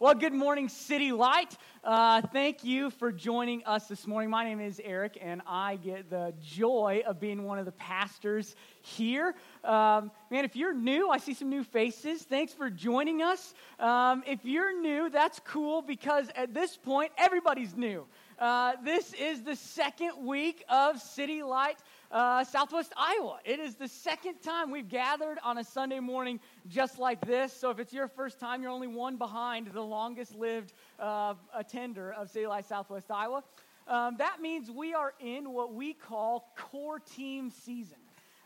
Well, good morning, City Light. Uh, thank you for joining us this morning. My name is Eric, and I get the joy of being one of the pastors here. Um, man, if you're new, I see some new faces. Thanks for joining us. Um, if you're new, that's cool because at this point, everybody's new. Uh, this is the second week of City Light uh, Southwest Iowa. It is the second time we've gathered on a Sunday morning just like this. So if it's your first time, you're only one behind the longest lived uh, attender of City Light Southwest Iowa. Um, that means we are in what we call core team season.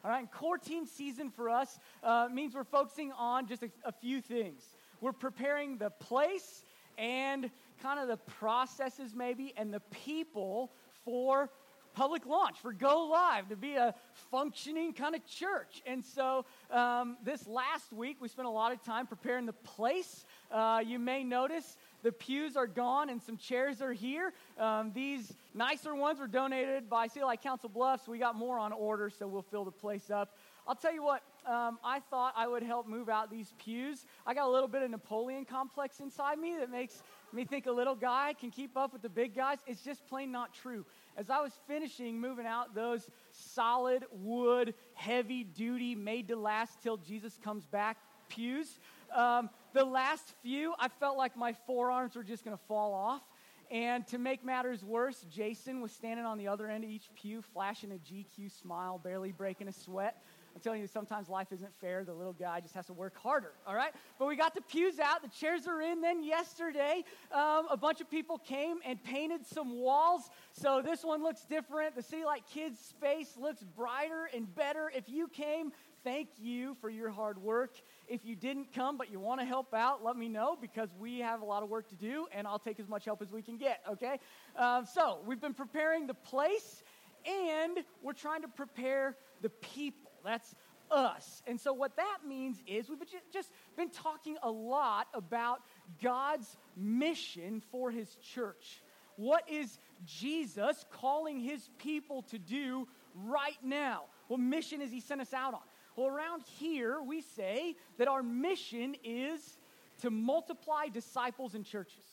All right, and core team season for us uh, means we're focusing on just a, a few things. We're preparing the place and kind of the processes, maybe, and the people for public launch, for Go Live, to be a functioning kind of church. And so um, this last week, we spent a lot of time preparing the place. Uh, you may notice the pews are gone and some chairs are here. Um, these nicer ones were donated by City Light Council Bluffs. We got more on order, so we'll fill the place up. I'll tell you what, um, I thought I would help move out these pews. I got a little bit of Napoleon complex inside me that makes me think a little guy can keep up with the big guys. It's just plain not true as I was finishing moving out those solid wood, heavy duty, made to last till Jesus comes back pews, um, the last few, I felt like my forearms were just going to fall off. And to make matters worse, Jason was standing on the other end of each pew, flashing a GQ smile, barely breaking a sweat. I'm telling you, sometimes life isn't fair. The little guy just has to work harder, all right? But we got the pews out, the chairs are in. Then yesterday, um, a bunch of people came and painted some walls. So this one looks different. The City Light Kids space looks brighter and better. If you came, thank you for your hard work. If you didn't come but you want to help out, let me know because we have a lot of work to do and I'll take as much help as we can get, okay? Uh, so we've been preparing the place and we're trying to prepare the people. That's us. And so, what that means is we've just been talking a lot about God's mission for his church. What is Jesus calling his people to do right now? What mission is he sent us out on? Well, around here, we say that our mission is to multiply disciples and churches.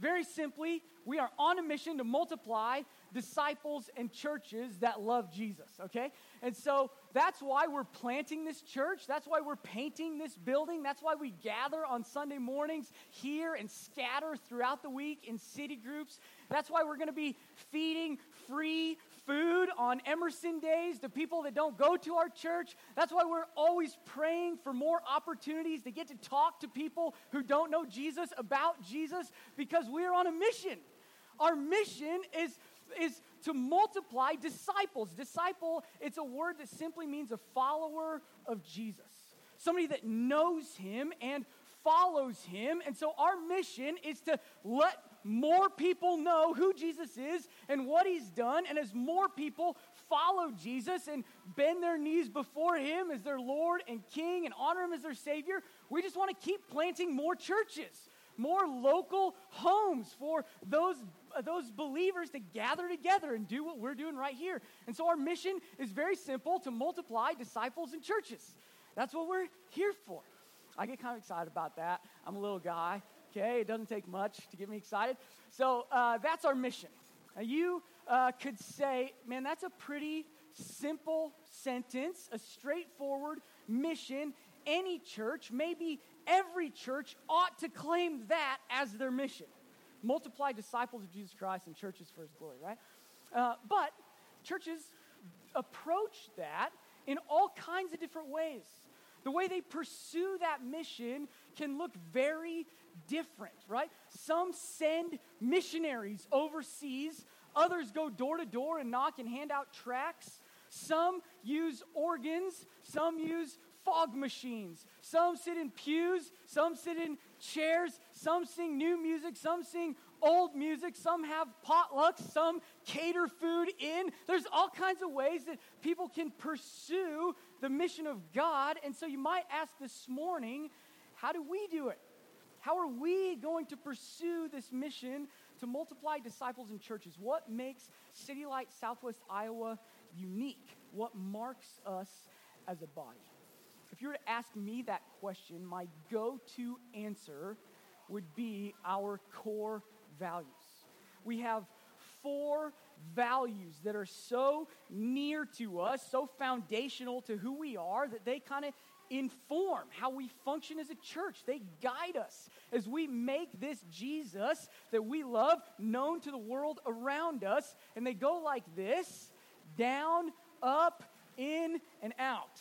Very simply, we are on a mission to multiply disciples and churches that love Jesus, okay? And so that's why we're planting this church. That's why we're painting this building. That's why we gather on Sunday mornings here and scatter throughout the week in city groups. That's why we're going to be feeding free food on Emerson days to people that don't go to our church. That's why we're always praying for more opportunities to get to talk to people who don't know Jesus about Jesus because we're on a mission. Our mission is is to multiply disciples. Disciple, it's a word that simply means a follower of Jesus, somebody that knows him and follows him. And so our mission is to let more people know who Jesus is and what he's done. And as more people follow Jesus and bend their knees before him as their Lord and King and honor him as their Savior, we just want to keep planting more churches more local homes for those, those believers to gather together and do what we're doing right here. And so our mission is very simple to multiply disciples and churches. That's what we're here for. I get kind of excited about that. I'm a little guy, okay? It doesn't take much to get me excited. So uh, that's our mission. Now, you uh, could say, man, that's a pretty simple sentence, a straightforward mission. Any church, maybe every church ought to claim that as their mission multiply disciples of Jesus Christ and churches for his glory, right? Uh, but churches approach that in all kinds of different ways. The way they pursue that mission can look very different, right? Some send missionaries overseas, others go door to door and knock and hand out tracts. Some use organs, some use fog machines. Some sit in pews, some sit in chairs, some sing new music, some sing old music, some have potlucks, some cater food in. There's all kinds of ways that people can pursue the mission of God. And so you might ask this morning, how do we do it? How are we going to pursue this mission to multiply disciples and churches? What makes City Light Southwest Iowa unique? What marks us as a body? If you were to ask me that question, my go to answer would be our core values. We have four values that are so near to us, so foundational to who we are, that they kind of inform how we function as a church. They guide us as we make this Jesus that we love known to the world around us. And they go like this down, up, in, and out.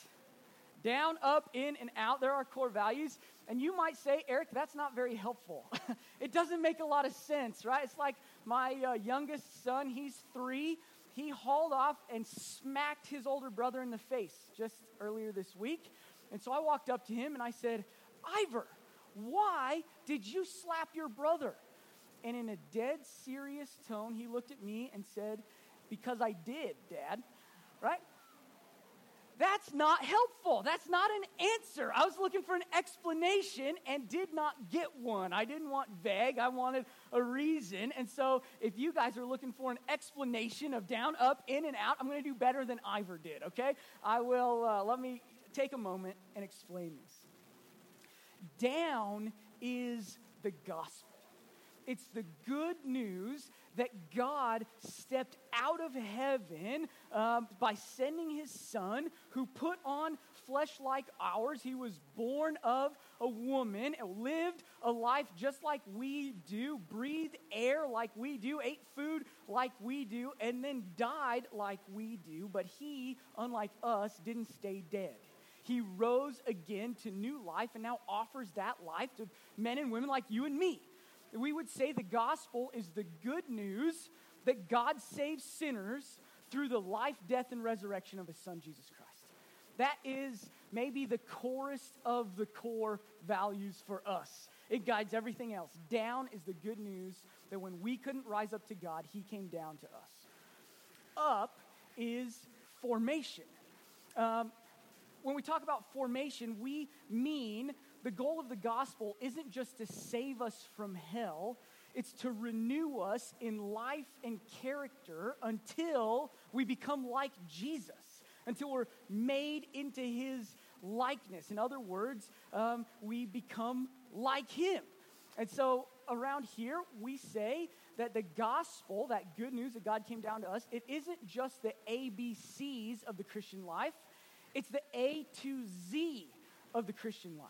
Down, up, in, and out. There are core values. And you might say, Eric, that's not very helpful. it doesn't make a lot of sense, right? It's like my uh, youngest son, he's three. He hauled off and smacked his older brother in the face just earlier this week. And so I walked up to him and I said, Ivor, why did you slap your brother? And in a dead serious tone, he looked at me and said, Because I did, Dad. Right? That's not helpful. That's not an answer. I was looking for an explanation and did not get one. I didn't want vague, I wanted a reason. And so, if you guys are looking for an explanation of down, up, in, and out, I'm going to do better than Ivor did, okay? I will, uh, let me take a moment and explain this. Down is the gospel. It's the good news that God stepped out of heaven um, by sending his son who put on flesh like ours. He was born of a woman, lived a life just like we do, breathed air like we do, ate food like we do, and then died like we do. But he, unlike us, didn't stay dead. He rose again to new life and now offers that life to men and women like you and me. We would say the gospel is the good news that God saves sinners through the life, death, and resurrection of his son, Jesus Christ. That is maybe the corest of the core values for us. It guides everything else. Down is the good news that when we couldn't rise up to God, he came down to us. Up is formation. Um, when we talk about formation, we mean the goal of the gospel isn't just to save us from hell, it's to renew us in life and character until we become like Jesus, until we're made into his likeness. In other words, um, we become like him. And so around here, we say that the gospel, that good news that God came down to us, it isn't just the ABCs of the Christian life it's the A to Z of the Christian life.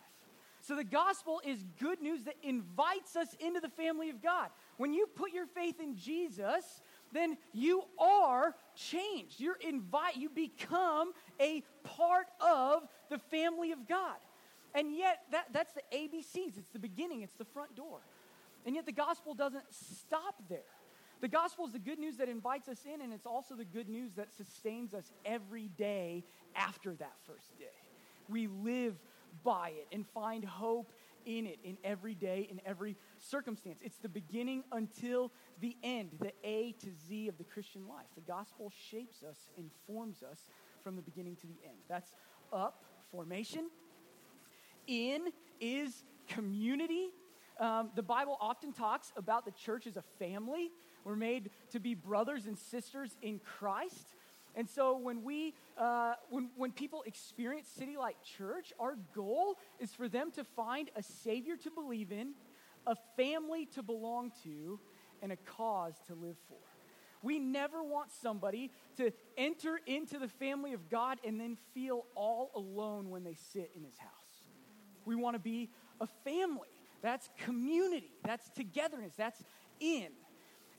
So the gospel is good news that invites us into the family of God. When you put your faith in Jesus, then you are changed. You're invite you become a part of the family of God. And yet that, that's the ABCs. It's the beginning, it's the front door. And yet the gospel doesn't stop there. The gospel is the good news that invites us in, and it's also the good news that sustains us every day after that first day. We live by it and find hope in it in every day, in every circumstance. It's the beginning until the end, the A to Z of the Christian life. The gospel shapes us, informs us from the beginning to the end. That's up, formation. In is community. Um, the Bible often talks about the church as a family. We're made to be brothers and sisters in Christ. And so when we, uh, when, when people experience City Light Church, our goal is for them to find a Savior to believe in, a family to belong to, and a cause to live for. We never want somebody to enter into the family of God and then feel all alone when they sit in his house. We want to be a family. That's community. That's togetherness. That's in.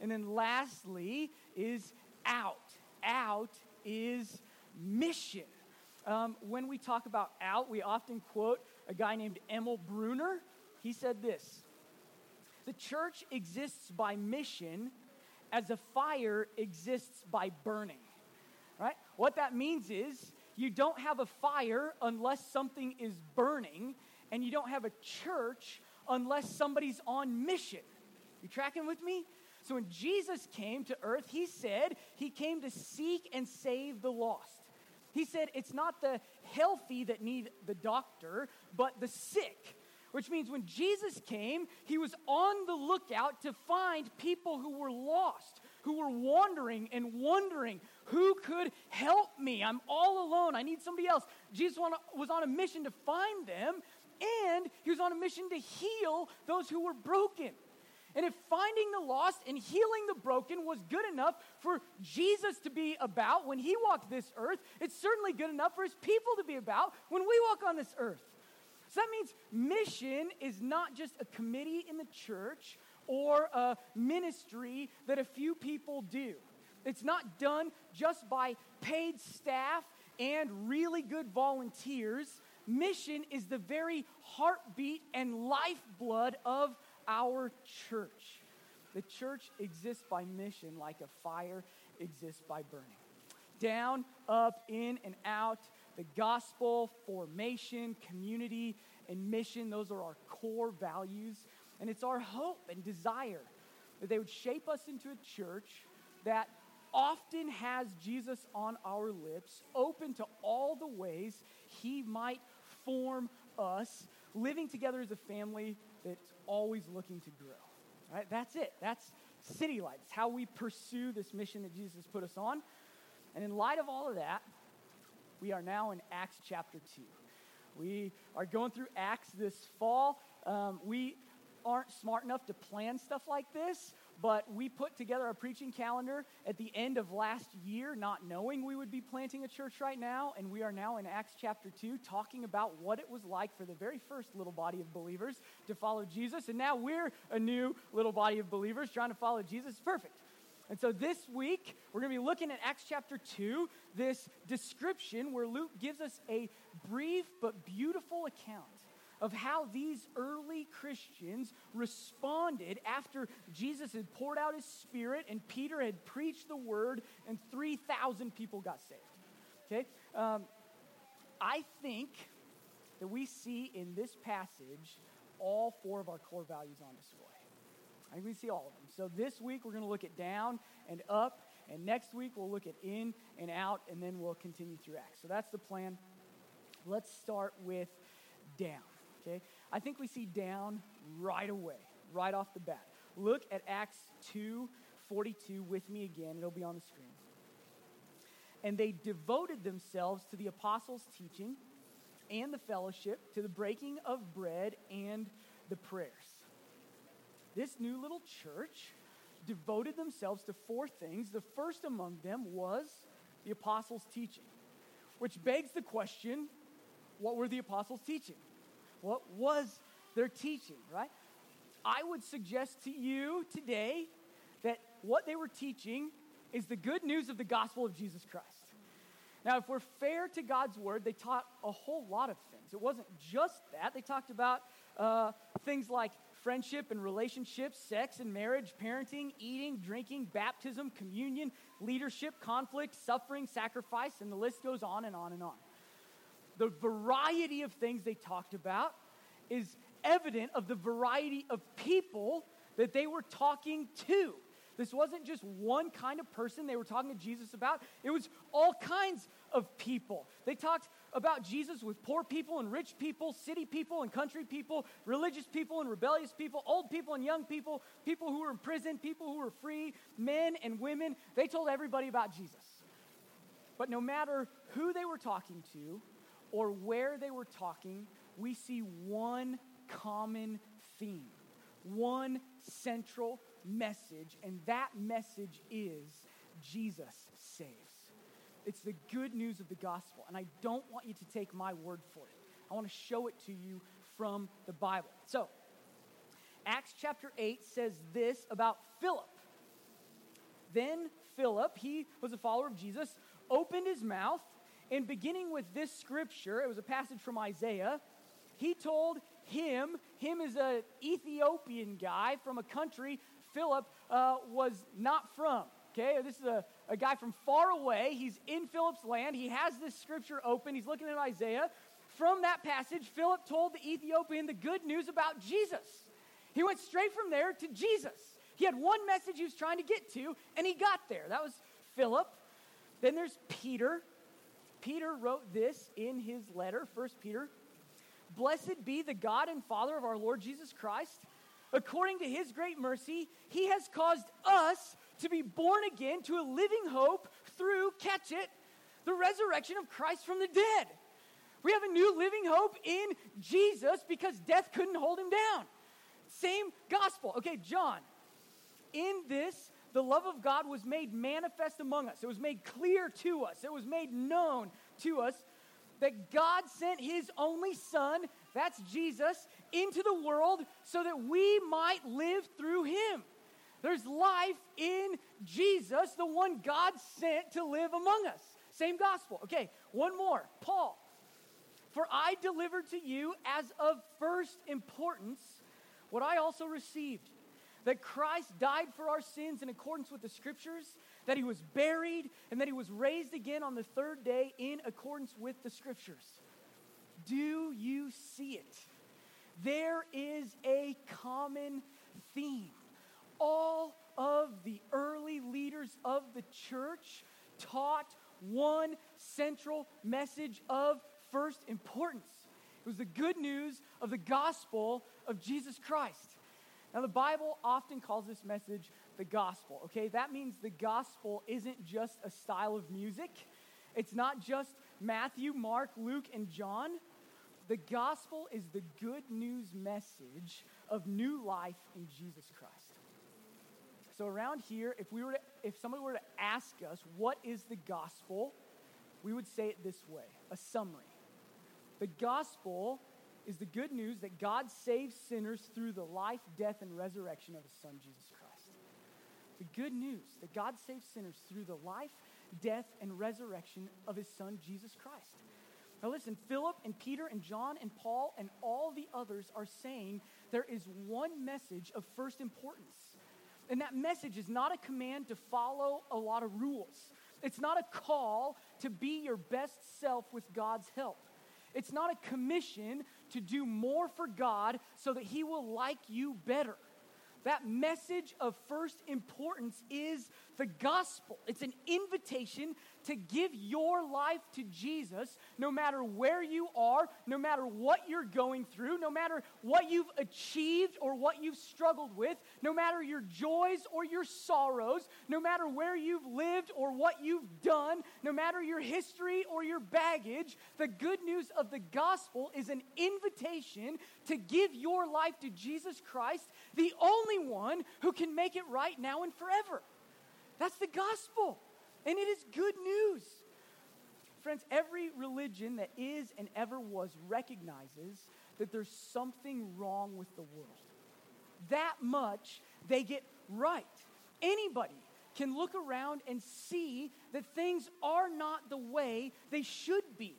And then lastly is out. Out is mission. Um, when we talk about out, we often quote a guy named Emil Brunner. He said this The church exists by mission as a fire exists by burning. Right? What that means is you don't have a fire unless something is burning, and you don't have a church unless somebody's on mission. You tracking with me? So when Jesus came to earth, he said he came to seek and save the lost. He said it's not the healthy that need the doctor, but the sick. Which means when Jesus came, he was on the lookout to find people who were lost, who were wandering and wondering, who could help me? I'm all alone. I need somebody else. Jesus was on a mission to find them and he was on a mission to heal those who were broken. And if finding the lost and healing the broken was good enough for Jesus to be about when he walked this earth, it's certainly good enough for his people to be about when we walk on this earth. So that means mission is not just a committee in the church or a ministry that a few people do. It's not done just by paid staff and really good volunteers. Mission is the very heartbeat and lifeblood of our church. The church exists by mission like a fire exists by burning. Down, up, in, and out. The gospel, formation, community, and mission, those are our core values. And it's our hope and desire that they would shape us into a church that often has Jesus on our lips, open to all the ways he might form us, living together as a family that's always looking to grow. Right? That's it. That's City Lights, how we pursue this mission that Jesus put us on. And in light of all of that, we are now in Acts chapter 2. We are going through Acts this fall. Um, we aren't smart enough to plan stuff like this, but we put together a preaching calendar at the end of last year, not knowing we would be planting a church right now. And we are now in Acts chapter 2, talking about what it was like for the very first little body of believers to follow Jesus. And now we're a new little body of believers trying to follow Jesus. Perfect. And so this week, we're going to be looking at Acts chapter 2, this description where Luke gives us a brief but beautiful account of how these early Christians responded after Jesus had poured out his spirit and Peter had preached the word and 3,000 people got saved. Okay? Um, I think that we see in this passage all four of our core values on display. I think we see all of them. So this week we're going to look at down and up, and next week we'll look at in and out, and then we'll continue through Acts. So that's the plan. Let's start with down. Okay? I think we see down right away, right off the bat. Look at Acts 2 42 with me again. It'll be on the screen. And they devoted themselves to the apostles' teaching and the fellowship, to the breaking of bread and the prayers. This new little church devoted themselves to four things. The first among them was the apostles' teaching, which begs the question what were the apostles teaching? What was their teaching, right? I would suggest to you today that what they were teaching is the good news of the gospel of Jesus Christ. Now, if we're fair to God's word, they taught a whole lot of things. It wasn't just that. They talked about uh, things like friendship and relationships, sex and marriage, parenting, eating, drinking, baptism, communion, leadership, conflict, suffering, sacrifice, and the list goes on and on and on the variety of things they talked about is evident of the variety of people that they were talking to. This wasn't just one kind of person they were talking to Jesus about, it was all kinds of people. They talked about Jesus with poor people and rich people, city people and country people, religious people and rebellious people, old people and young people, people who were in prison, people who were free, men and women. They told everybody about Jesus. But no matter who they were talking to, or where they were talking, we see one common theme, one central message, and that message is Jesus saves. It's the good news of the gospel, and I don't want you to take my word for it. I want to show it to you from the Bible. So, Acts chapter 8 says this about Philip. Then Philip, he was a follower of Jesus, opened his mouth and beginning with this scripture, it was a passage from Isaiah, he told him, him is an Ethiopian guy from a country Philip uh, was not from. Okay, this is a, a guy from far away. He's in Philip's land. He has this scripture open. He's looking at Isaiah. From that passage, Philip told the Ethiopian the good news about Jesus. He went straight from there to Jesus. He had one message he was trying to get to, and he got there. That was Philip. Then there's Peter. Peter wrote this in his letter, 1 Peter Blessed be the God and Father of our Lord Jesus Christ. According to his great mercy, he has caused us to be born again to a living hope through, catch it, the resurrection of Christ from the dead. We have a new living hope in Jesus because death couldn't hold him down. Same gospel. Okay, John. In this, the love of God was made manifest among us. It was made clear to us. It was made known to us that God sent his only Son, that's Jesus, into the world so that we might live through him. There's life in Jesus, the one God sent to live among us. Same gospel. Okay, one more. Paul. For I delivered to you as of first importance what I also received that Christ died for our sins in accordance with the scriptures, that he was buried, and that he was raised again on the third day in accordance with the scriptures. Do you see it? There is a common theme all of the early leaders of the church taught one central message of first importance. It was the good news of the gospel of Jesus Christ. Now, the Bible often calls this message the gospel, okay? That means the gospel isn't just a style of music, it's not just Matthew, Mark, Luke, and John. The gospel is the good news message of new life in Jesus Christ. So around here, if we were to, if somebody were to ask us what is the gospel, we would say it this way, a summary. The gospel is the good news that God saves sinners through the life, death, and resurrection of his son Jesus Christ. The good news that God saves sinners through the life, death, and resurrection of his son Jesus Christ. Now, listen, Philip and Peter and John and Paul and all the others are saying there is one message of first importance and that message is not a command to follow a lot of rules. It's not a call to be your best self with God's help. It's not a commission to do more for God so that He will like you better. That message of first importance is the gospel. It's an invitation to give your life to Jesus no matter where you are, no matter what you're going through, no matter what you've achieved or what you've struggled with, no matter your joys or your sorrows, no matter where you've lived or what you've done, no matter your history or your baggage. The good news of the gospel is an invitation to give your life to Jesus Christ, the only one who can make it right now and forever. That's the gospel. And it is good news. Friends, every religion that is and ever was recognizes that there's something wrong with the world. That much they get right. Anybody can look around and see that things are not the way they should be.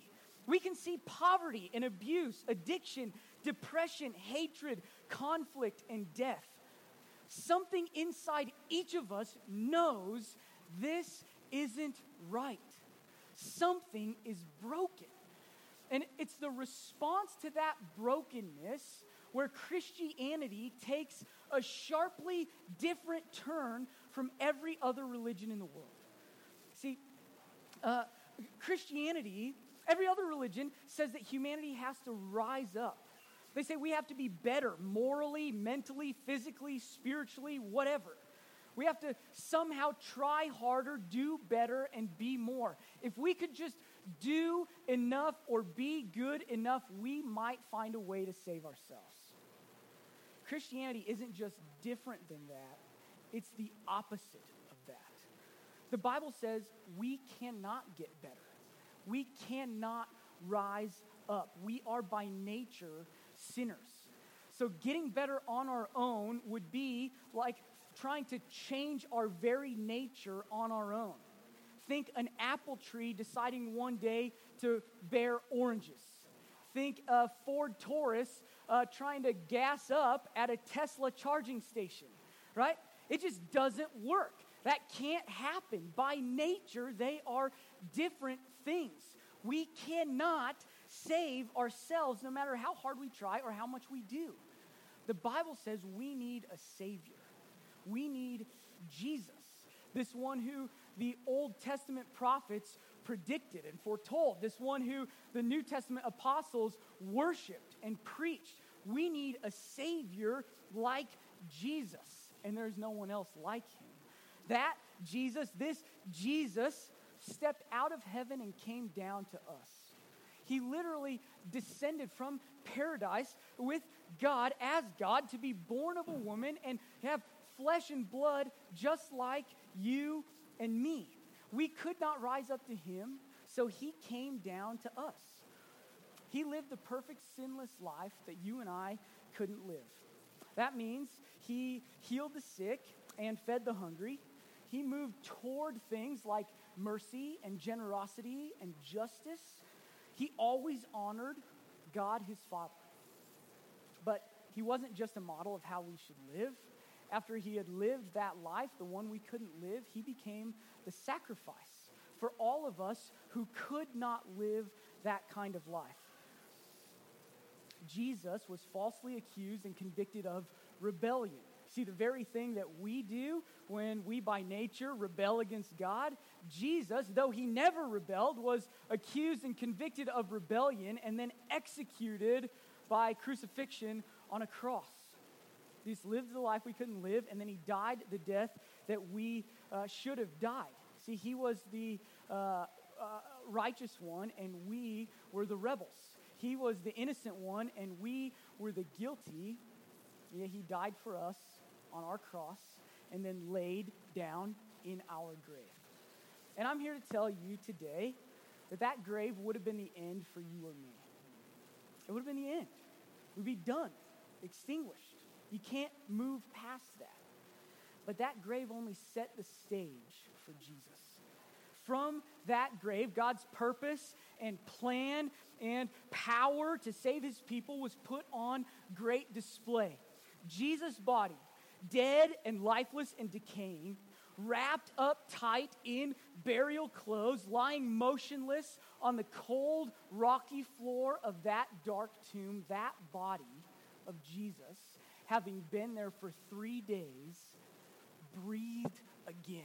We can see poverty and abuse, addiction, depression, hatred, conflict, and death. Something inside each of us knows this isn't right. Something is broken. And it's the response to that brokenness where Christianity takes a sharply different turn from every other religion in the world. See, uh, Christianity, every other religion says that humanity has to rise up. They say we have to be better morally, mentally, physically, spiritually, whatever. We have to somehow try harder, do better, and be more. If we could just do enough or be good enough, we might find a way to save ourselves. Christianity isn't just different than that, it's the opposite of that. The Bible says we cannot get better, we cannot rise up. We are by nature sinners. So, getting better on our own would be like trying to change our very nature on our own. Think an apple tree deciding one day to bear oranges. Think a Ford Taurus uh, trying to gas up at a Tesla charging station, right? It just doesn't work. That can't happen. By nature, they are different things. We cannot save ourselves no matter how hard we try or how much we do. The Bible says we need a Savior. We need Jesus, this one who the Old Testament prophets predicted and foretold, this one who the New Testament apostles worshiped and preached. We need a Savior like Jesus, and there's no one else like him. That Jesus, this Jesus, stepped out of heaven and came down to us. He literally descended from paradise with God as God to be born of a woman and have flesh and blood just like you and me. We could not rise up to him, so he came down to us. He lived the perfect sinless life that you and I couldn't live. That means he healed the sick and fed the hungry. He moved toward things like mercy and generosity and justice. He always honored God his Father. But he wasn't just a model of how we should live. After he had lived that life, the one we couldn't live, he became the sacrifice for all of us who could not live that kind of life. Jesus was falsely accused and convicted of rebellion. See, the very thing that we do when we by nature rebel against God, Jesus, though he never rebelled, was accused and convicted of rebellion and then executed by crucifixion on a cross. He lived the life we couldn't live, and then he died the death that we uh, should have died. See, he was the uh, uh, righteous one, and we were the rebels. He was the innocent one, and we were the guilty. Yeah, he died for us on our cross and then laid down in our grave. And I'm here to tell you today that that grave would have been the end for you or me. It would have been the end. We'd be done, extinguished. You can't move past that. But that grave only set the stage for Jesus. From that grave, God's purpose and plan and power to save his people was put on great display. Jesus' body, dead and lifeless and decaying, wrapped up tight in burial clothes, lying motionless on the cold, rocky floor of that dark tomb, that body of Jesus having been there for three days, breathed again.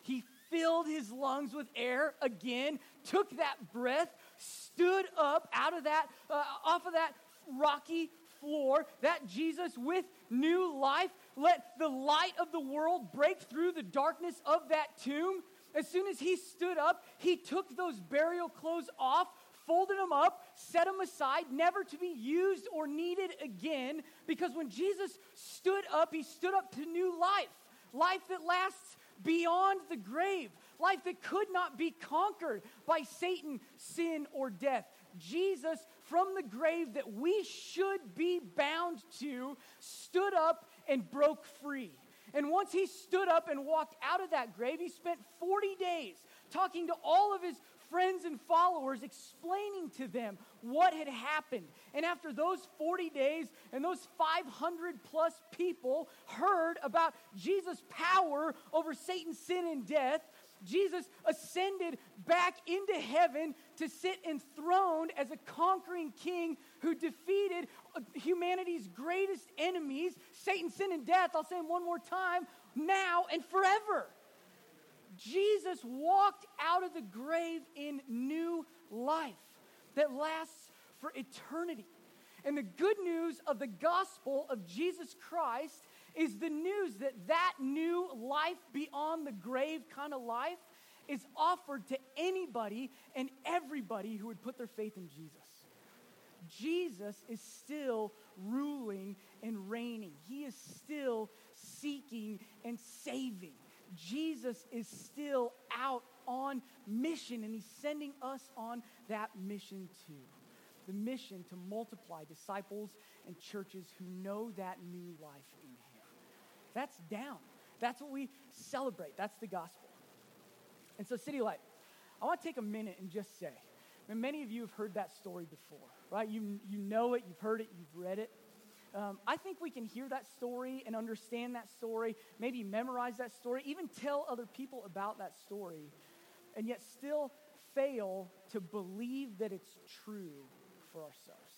He filled his lungs with air again, took that breath, stood up out of that, uh, off of that rocky floor, that Jesus with new life let the light of the world break through the darkness of that tomb. As soon as he stood up, he took those burial clothes off, folded them up, set them aside, never to be used or needed again. Because when Jesus stood up, he stood up to new life, life that lasts beyond the grave, life that could not be conquered by Satan, sin, or death. Jesus, from the grave that we should be bound to, stood up and broke free. And once he stood up and walked out of that grave, he spent 40 days talking to all of his friends and followers, explaining to them what had happened. And after those 40 days and those 500 plus people heard about Jesus' power over Satan's sin and death, Jesus ascended back into heaven to sit enthroned as a conquering king who defeated uh, humanity's greatest enemies, Satan, sin, and death. I'll say them one more time now and forever. Jesus walked out of the grave in new life that lasts for eternity. And the good news of the gospel of Jesus Christ is the news that that new life beyond the grave kind of life is offered to anybody and everybody who would put their faith in Jesus. Jesus is still ruling and reigning. He is still seeking and saving. Jesus is still out on mission, and he's sending us on that mission too. The mission to multiply disciples and churches who know that new life in him. That's down. That's what we celebrate. That's the gospel. And so, City Light, I want to take a minute and just say, I mean, many of you have heard that story before, right? You, you know it, you've heard it, you've read it. Um, I think we can hear that story and understand that story, maybe memorize that story, even tell other people about that story, and yet still fail to believe that it's true for ourselves.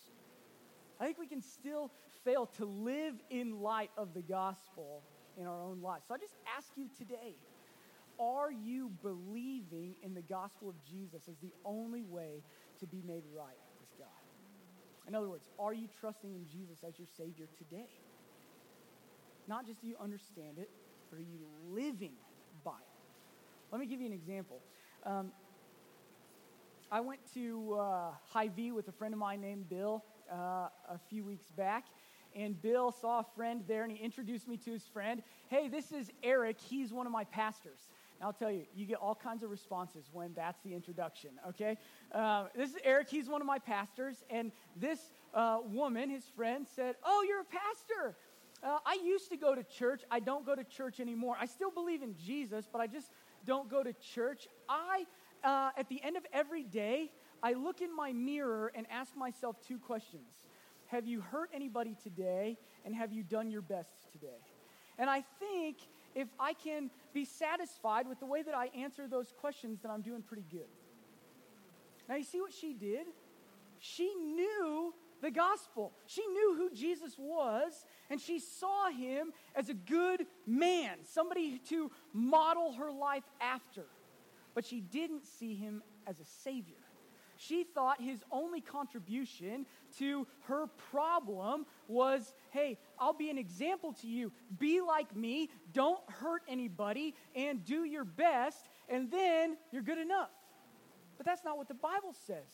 I think we can still fail to live in light of the gospel in our own lives. So I just ask you today are you believing in the gospel of Jesus as the only way to be made right? In other words, are you trusting in Jesus as your Savior today? Not just do you understand it, but are you living by it? Let me give you an example. Um, I went to uh, Hy-Vee with a friend of mine named Bill uh, a few weeks back. And Bill saw a friend there and he introduced me to his friend. Hey, this is Eric. He's one of my pastors. I'll tell you, you get all kinds of responses when that's the introduction, okay? Uh, this is Eric. He's one of my pastors. And this uh, woman, his friend, said, Oh, you're a pastor. Uh, I used to go to church. I don't go to church anymore. I still believe in Jesus, but I just don't go to church. I, uh, at the end of every day, I look in my mirror and ask myself two questions Have you hurt anybody today? And have you done your best today? And I think if I can be satisfied with the way that I answer those questions, then I'm doing pretty good. Now, you see what she did? She knew the gospel. She knew who Jesus was, and she saw him as a good man, somebody to model her life after. But she didn't see him as a savior. She thought his only contribution to her problem was hey, I'll be an example to you. Be like me, don't hurt anybody, and do your best, and then you're good enough. But that's not what the Bible says.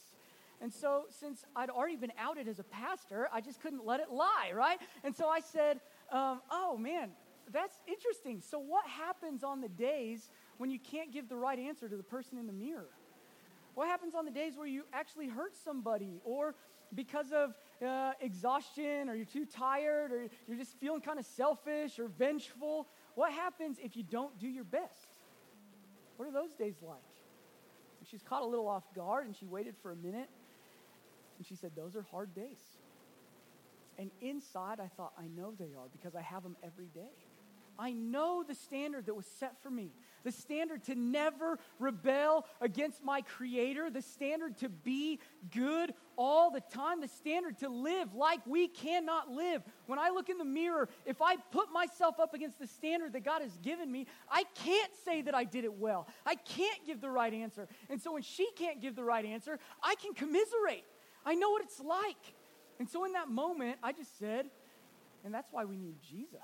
And so, since I'd already been outed as a pastor, I just couldn't let it lie, right? And so I said, um, Oh man, that's interesting. So, what happens on the days when you can't give the right answer to the person in the mirror? What happens on the days where you actually hurt somebody or because of uh, exhaustion or you're too tired or you're just feeling kind of selfish or vengeful? What happens if you don't do your best? What are those days like? And she's caught a little off guard and she waited for a minute and she said, Those are hard days. And inside, I thought, I know they are because I have them every day. I know the standard that was set for me the standard to never rebel against my Creator, the standard to be good all the time, the standard to live like we cannot live. When I look in the mirror, if I put myself up against the standard that God has given me, I can't say that I did it well. I can't give the right answer. And so when she can't give the right answer, I can commiserate. I know what it's like. And so in that moment, I just said, and that's why we need Jesus,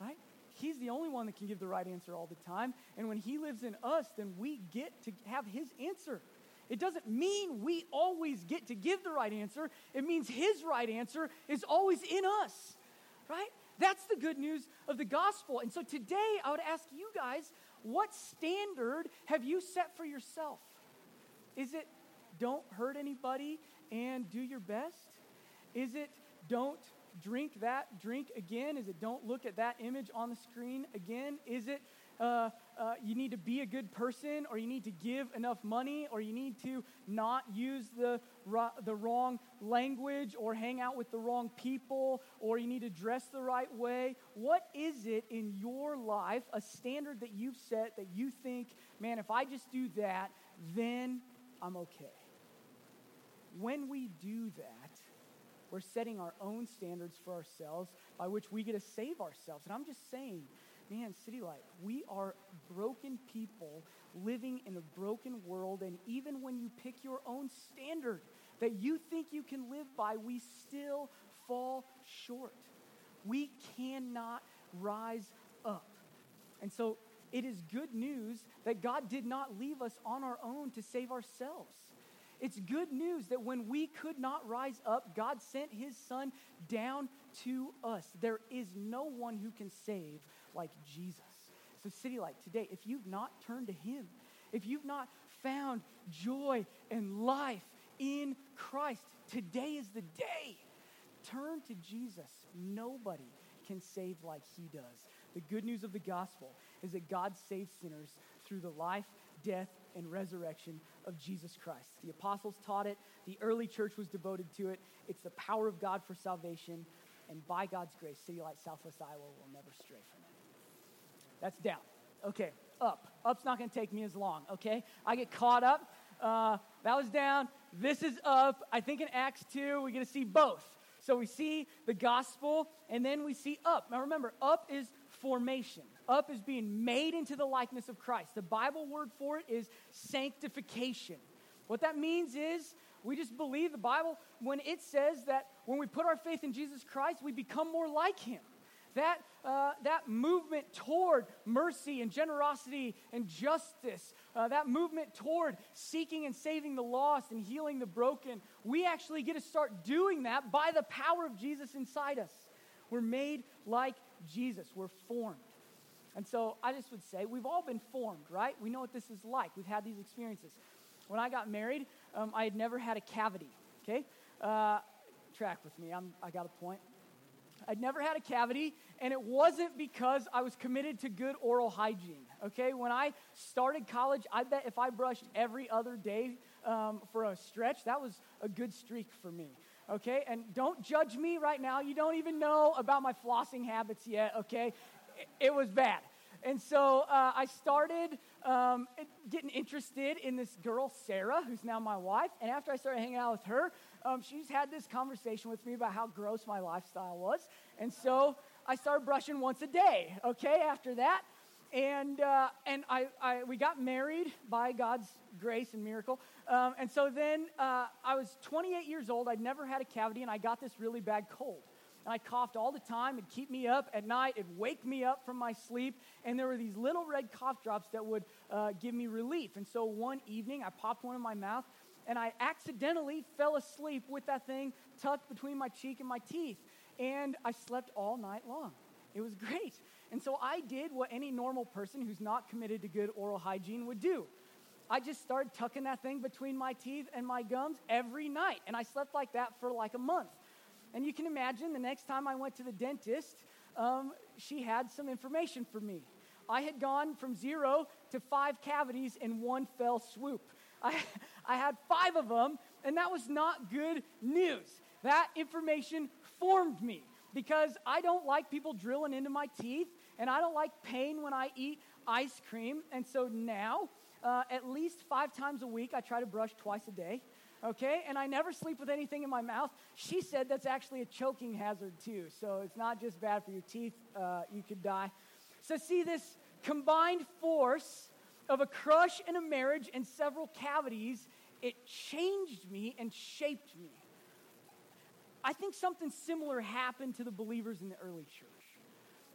right? He's the only one that can give the right answer all the time. And when He lives in us, then we get to have His answer. It doesn't mean we always get to give the right answer. It means His right answer is always in us, right? That's the good news of the gospel. And so today, I would ask you guys, what standard have you set for yourself? Is it don't hurt anybody and do your best? Is it don't drink that drink again? Is it don't look at that image on the screen again? Is it uh, uh, you need to be a good person, or you need to give enough money, or you need to not use the, the wrong language, or hang out with the wrong people, or you need to dress the right way? What is it in your life, a standard that you've set that you think, man, if I just do that, then I'm okay? When we do that, we're setting our own standards for ourselves by which we get to save ourselves. And I'm just saying, man, City Light, we are broken people living in a broken world. And even when you pick your own standard that you think you can live by, we still fall short. We cannot rise up. And so it is good news that God did not leave us on our own to save ourselves. It's good news that when we could not rise up, God sent his son down to us. There is no one who can save like Jesus. So, City Light, today, if you've not turned to him, if you've not found joy and life in Christ, today is the day. Turn to Jesus. Nobody can save like he does. The good news of the gospel is that God saves sinners through the life, death, and resurrection of Jesus Christ. The apostles taught it, the early church was devoted to it. It's the power of God for salvation, and by God's grace, City Light Southwest Iowa will never stray from it. That's down. Okay, up. Up's not going to take me as long, okay? I get caught up. Uh, that was down. This is up. I think in Acts 2, we're going to see both. So we see the gospel, and then we see up. Now remember, up is formation. Up is being made into the likeness of Christ. The Bible word for it is sanctification. What that means is we just believe the Bible when it says that when we put our faith in Jesus Christ, we become more like Him. that, uh, that movement toward mercy and generosity and justice, uh, that movement toward seeking and saving the lost and healing the broken, we actually get to start doing that by the power of Jesus inside us. We're made like Jesus, we're formed. And so I just would say we've all been formed, right? We know what this is like. We've had these experiences. When I got married, um, I had never had a cavity, okay? Uh, track with me, I'm, I got a point. I'd never had a cavity, and it wasn't because I was committed to good oral hygiene. Okay, when I started college, I bet if I brushed every other day um, for a stretch, that was a good streak for me. Okay, and don't judge me right now. You don't even know about my flossing habits yet. Okay, it, it was bad. And so uh, I started um, getting interested in this girl, Sarah, who's now my wife. And after I started hanging out with her, um, she's had this conversation with me about how gross my lifestyle was. And so I started brushing once a day, okay, after that. And, uh, and I, I, we got married by God's grace and miracle. Um, and so then uh, I was 28 years old. I'd never had a cavity, and I got this really bad cold. And I coughed all the time. It'd keep me up at night. It'd wake me up from my sleep. And there were these little red cough drops that would uh, give me relief. And so one evening, I popped one in my mouth and I accidentally fell asleep with that thing tucked between my cheek and my teeth. And I slept all night long. It was great. And so I did what any normal person who's not committed to good oral hygiene would do. I just started tucking that thing between my teeth and my gums every night. And I slept like that for like a month. And you can imagine the next time I went to the dentist, um, she had some information for me. I had gone from zero to five cavities in one fell swoop. I, I had five of them, and that was not good news. That information formed me because I don't like people drilling into my teeth, and I don't like pain when I eat ice cream. And so now, uh, at least five times a week, I try to brush twice a day. Okay, and I never sleep with anything in my mouth. She said that's actually a choking hazard too, so it's not just bad for your teeth, uh, you could die. So, see this combined force of a crush and a marriage and several cavities, it changed me and shaped me. I think something similar happened to the believers in the early church.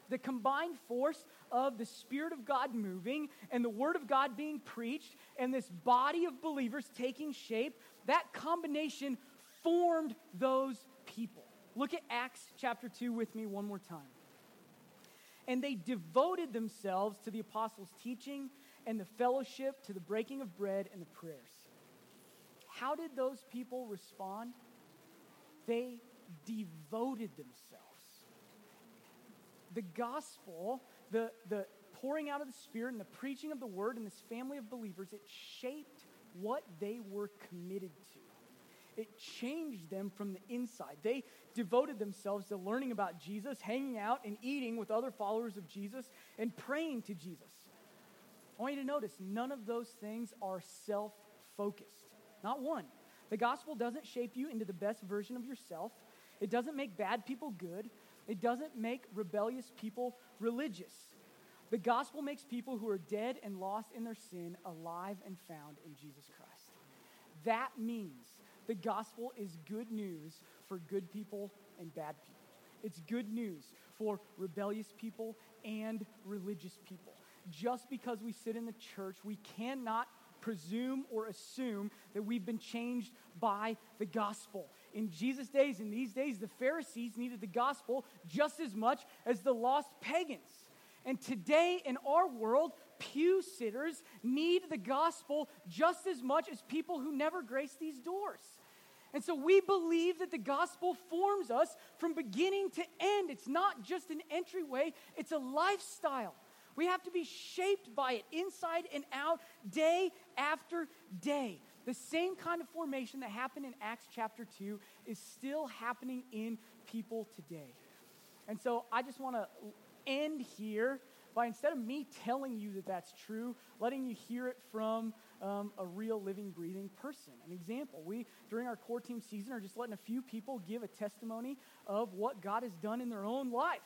The combined force of the Spirit of God moving and the Word of God being preached and this body of believers taking shape, that combination formed those people. Look at Acts chapter 2 with me one more time. And they devoted themselves to the apostles' teaching and the fellowship, to the breaking of bread and the prayers. How did those people respond? They devoted themselves. The gospel, the, the pouring out of the Spirit and the preaching of the word in this family of believers, it shaped what they were committed to. It changed them from the inside. They devoted themselves to learning about Jesus, hanging out and eating with other followers of Jesus, and praying to Jesus. I want you to notice none of those things are self focused. Not one. The gospel doesn't shape you into the best version of yourself, it doesn't make bad people good, it doesn't make rebellious people religious. The gospel makes people who are dead and lost in their sin alive and found in Jesus Christ. That means the gospel is good news for good people and bad people. It's good news for rebellious people and religious people just because we sit in the church, we cannot presume or assume that we've been changed by the gospel. In Jesus' days, in these days, the Pharisees needed the gospel just as much as the lost pagans. And today in our world, pew sitters need the gospel just as much as people who never grace these doors. And so we believe that the gospel forms us from beginning to end. It's not just an entryway, it's a lifestyle. We have to be shaped by it inside and out, day after day. The same kind of formation that happened in Acts chapter 2 is still happening in people today. And so I just want to end here by instead of me telling you that that's true, letting you hear it from um, a real living, breathing person. An example, we, during our core team season, are just letting a few people give a testimony of what God has done in their own life.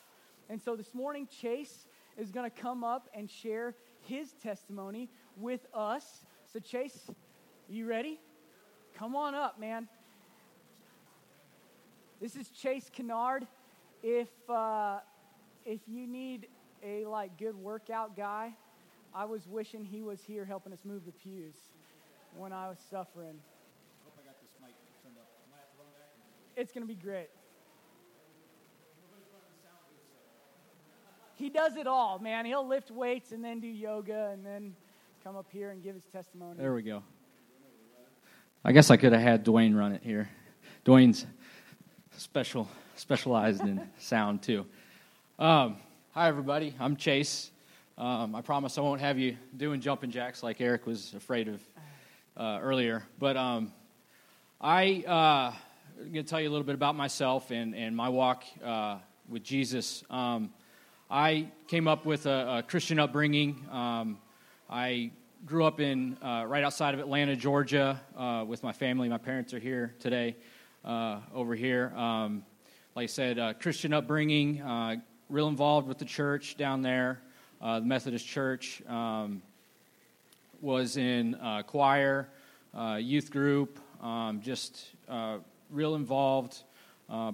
And so this morning, Chase is going to come up and share his testimony with us. So, Chase, you ready? Come on up, man. This is Chase Kennard. If, uh, if you need a like good workout guy, I was wishing he was here helping us move the pews when I was suffering. It's going to be great. He does it all, man. He'll lift weights and then do yoga and then come up here and give his testimony. There we go. I guess I could have had Dwayne run it here. Dwayne's special, specialized in sound too. Um, hi, everybody. I'm Chase. Um, I promise I won't have you doing jumping jacks like Eric was afraid of uh, earlier. But um, I, uh, I'm going to tell you a little bit about myself and, and my walk uh, with Jesus. Um, I came up with a, a Christian upbringing. Um, I grew up in uh, right outside of Atlanta, Georgia, uh, with my family. My parents are here today, uh, over here. Um, like I said, uh, Christian upbringing, uh, real involved with the church down there, uh, the Methodist Church. Um, was in choir, youth group, um, just real involved.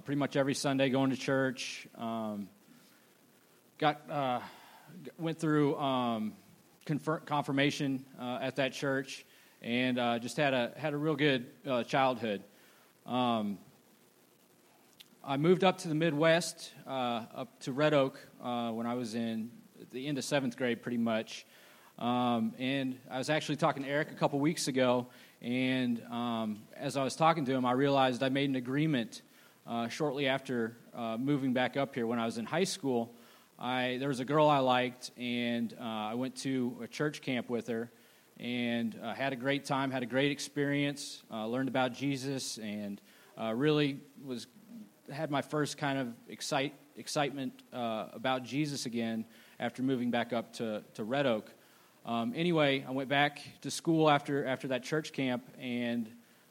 pretty much every Sunday going to church. Um, got went through confirmation uh, at that church, and uh, just had a had a real good uh, childhood. Um, I moved up to the Midwest, uh, up to Red Oak, uh, when I was in the end of seventh grade, pretty much. Um, and I was actually talking to Eric a couple weeks ago, and um, as I was talking to him, I realized I made an agreement uh, shortly after moving back up here when I was in high school I, there was a girl I liked, and uh, I went to a church camp with her and uh, had a great time, had a great experience, uh, learned about Jesus, and uh, really was had my first kind of excite, excitement uh, about Jesus again after moving back up to, to Red Oak. Um, anyway, I went back to school after, after that church camp and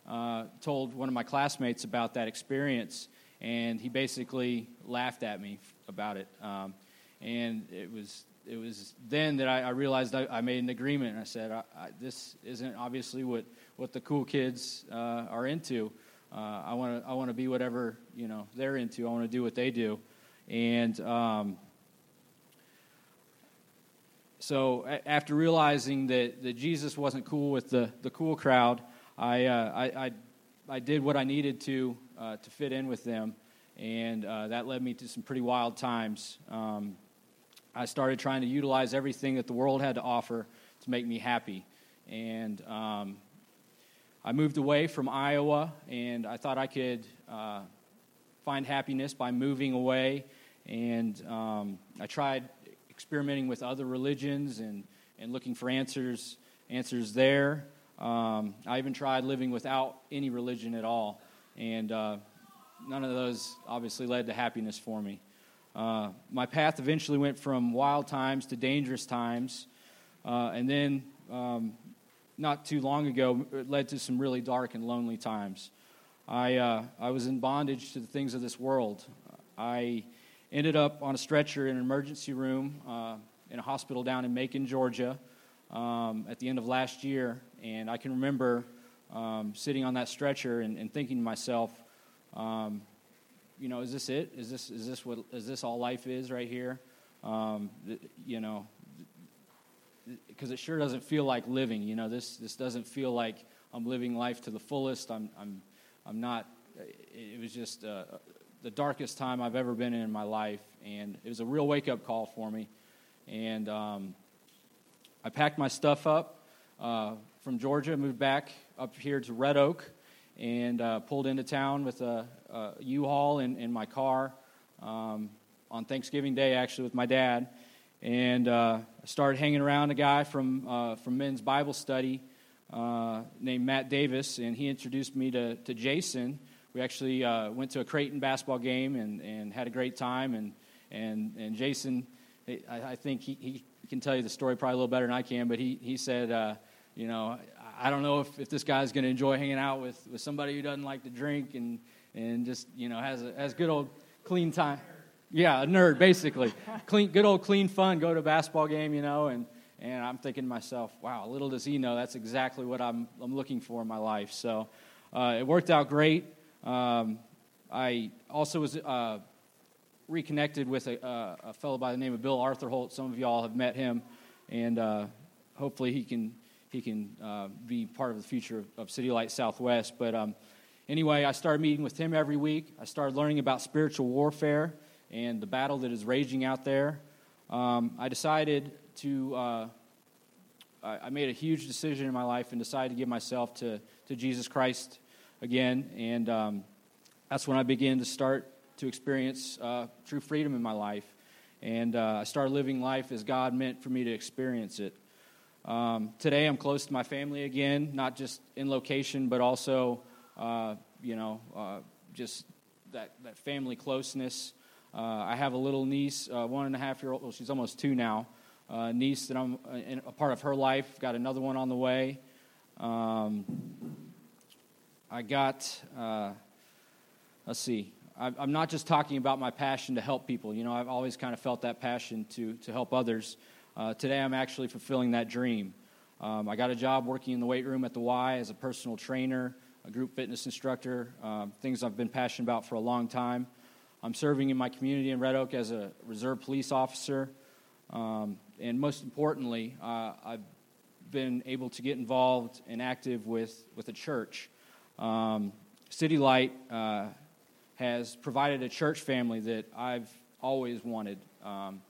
uh, told one of my classmates about that experience, and he basically laughed at me about it. Um, and it was it was then that I, I realized I, I, made an agreement. And I said, I, "This isn't obviously what, what the cool kids uh, are into. Uh, I want to I want to be whatever you know they're into. I want to do what they do." And um, so after realizing that, that Jesus wasn't cool with the, the cool crowd, I, uh, I, I, did what I needed to uh, to fit in with them, and uh, that led me to some pretty wild times. Um, I started trying to utilize everything that the world had to offer to make me happy. And um, I moved away from Iowa, and I thought I could uh, find happiness by moving away. And um, I tried experimenting with other religions and, and looking for answers answers there. Um, I even tried living without any religion at all, and uh, none of those obviously led to happiness for me. Uh, my path eventually went from wild times to dangerous times, uh, and then um, not too long ago, it led to some really dark and lonely times. I, uh, I was in bondage to the things of this world. I ended up on a stretcher in an emergency room uh, in a hospital down in Macon, Georgia, um, at the end of last year, and I can remember um, sitting on that stretcher and, and thinking to myself, um, you know, is this it? Is this is this what is this all life is right here? Um, you know, because it sure doesn't feel like living. You know, this this doesn't feel like I'm living life to the fullest. I'm I'm I'm not. It was just uh, the darkest time I've ever been in in my life, and it was a real wake up call for me. And um, I packed my stuff up uh, from Georgia, moved back up here to Red Oak and uh, pulled into town with a a U-Haul in, in my car um, on Thanksgiving Day, actually, with my dad. And uh, started hanging around a guy from, uh, from men's Bible study uh, named Matt Davis, and he introduced me to, to Jason. We actually uh, went to a Creighton basketball game and, and had a great time. And, and, and Jason, I, I think he, he can tell you the story probably a little better than I can, but he, he said, uh, you know, I don't know if, if this guy's going to enjoy hanging out with, with somebody who doesn't like to drink and, and just you know has a, has good old clean time. Yeah, a nerd basically. clean, good old clean fun. Go to a basketball game, you know, and and I'm thinking to myself, wow, little does he know that's exactly what I'm I'm looking for in my life. So uh, it worked out great. Um, I also was uh, reconnected with a, a fellow by the name of Bill Arthur Holt. Some of y'all have met him, and uh, hopefully he can he can uh, be part of the future of, of City Light Southwest. But um, anyway, I started meeting with him every week. I started learning about spiritual warfare and the battle that is raging out there. Um, I decided to. Uh, I made a huge decision in my life and decided to give myself to, to Jesus Christ again. And um, that's when I began to start to experience uh, true freedom in my life. And uh, I started living life as God meant for me to experience it. Um, today, I'm close to my family again, not just in location, but also, uh, you know, uh, just that, that family closeness. Uh, I have a little niece, uh, one and a half year old, well, she's almost two now, niece that I'm a part of her life. Got another one on the way. Um, I got, let's see, I'm not just talking about my passion to help people. You know, I've always kind of felt that passion to, to help others. Uh, today, I'm actually fulfilling that dream. Um, I got a job working in the weight room at the Y as a personal trainer, a group fitness instructor, um, things I've been passionate about for a long time. I'm serving in my community in Red Oak as a reserve police officer. Um, and most importantly, uh, I've been able to get involved and active with, with a church. Um, City Light uh, has provided a church family that I've always wanted. Um,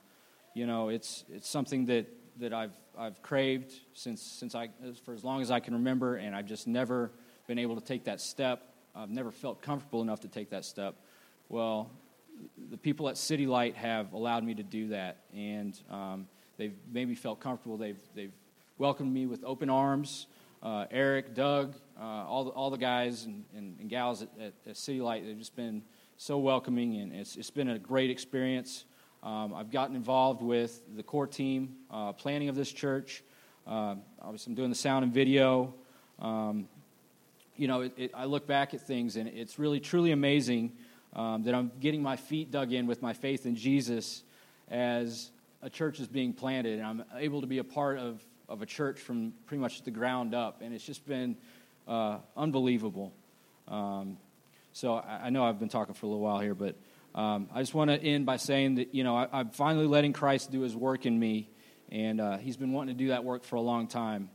you know, it's it's something that that I've I've craved since since I for as long as I can remember, and I've just never been able to take that step. I've never felt comfortable enough to take that step. Well, the people at City Light have allowed me to do that, and um, they've made me feel comfortable. They've they've welcomed me with open arms. Uh, Eric, Doug, uh, all, the, all the guys and, and, and gals at, at, at, City Light, they've just been so welcoming, and it's, it's been a great experience. Um, I've gotten involved with the core team uh, planning of this church. Uh, obviously, I'm doing the sound and video. Um, you know, it, it, I look back at things, and it's really, truly amazing um, that I'm getting my feet dug in with my faith in Jesus as a church is being planted, and I'm able to be a part of of a church from pretty much the ground up, and it's just been uh, unbelievable. Um, so I, I, know I've been talking for a little while here, but um, I just want to end by saying that you know I, am finally letting Christ do His work in me, and uh, He's been wanting to do that work for a long time.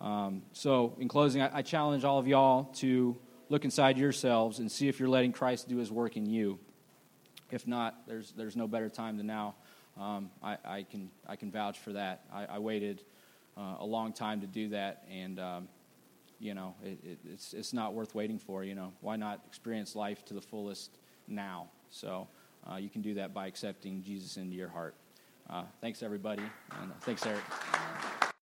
Um, so in closing, I, I challenge all of y'all to look inside yourselves and see if you're letting Christ do His work in you. If not, there's there's no better time than now. Um, I, I, can I can vouch for that. I, I waited uh, a long time to do that, and um, you know, it, it, it's it's not worth waiting for. You know, why not experience life to the fullest now? So uh, you can do that by accepting Jesus into your heart. Uh, thanks, everybody, and thanks, Eric.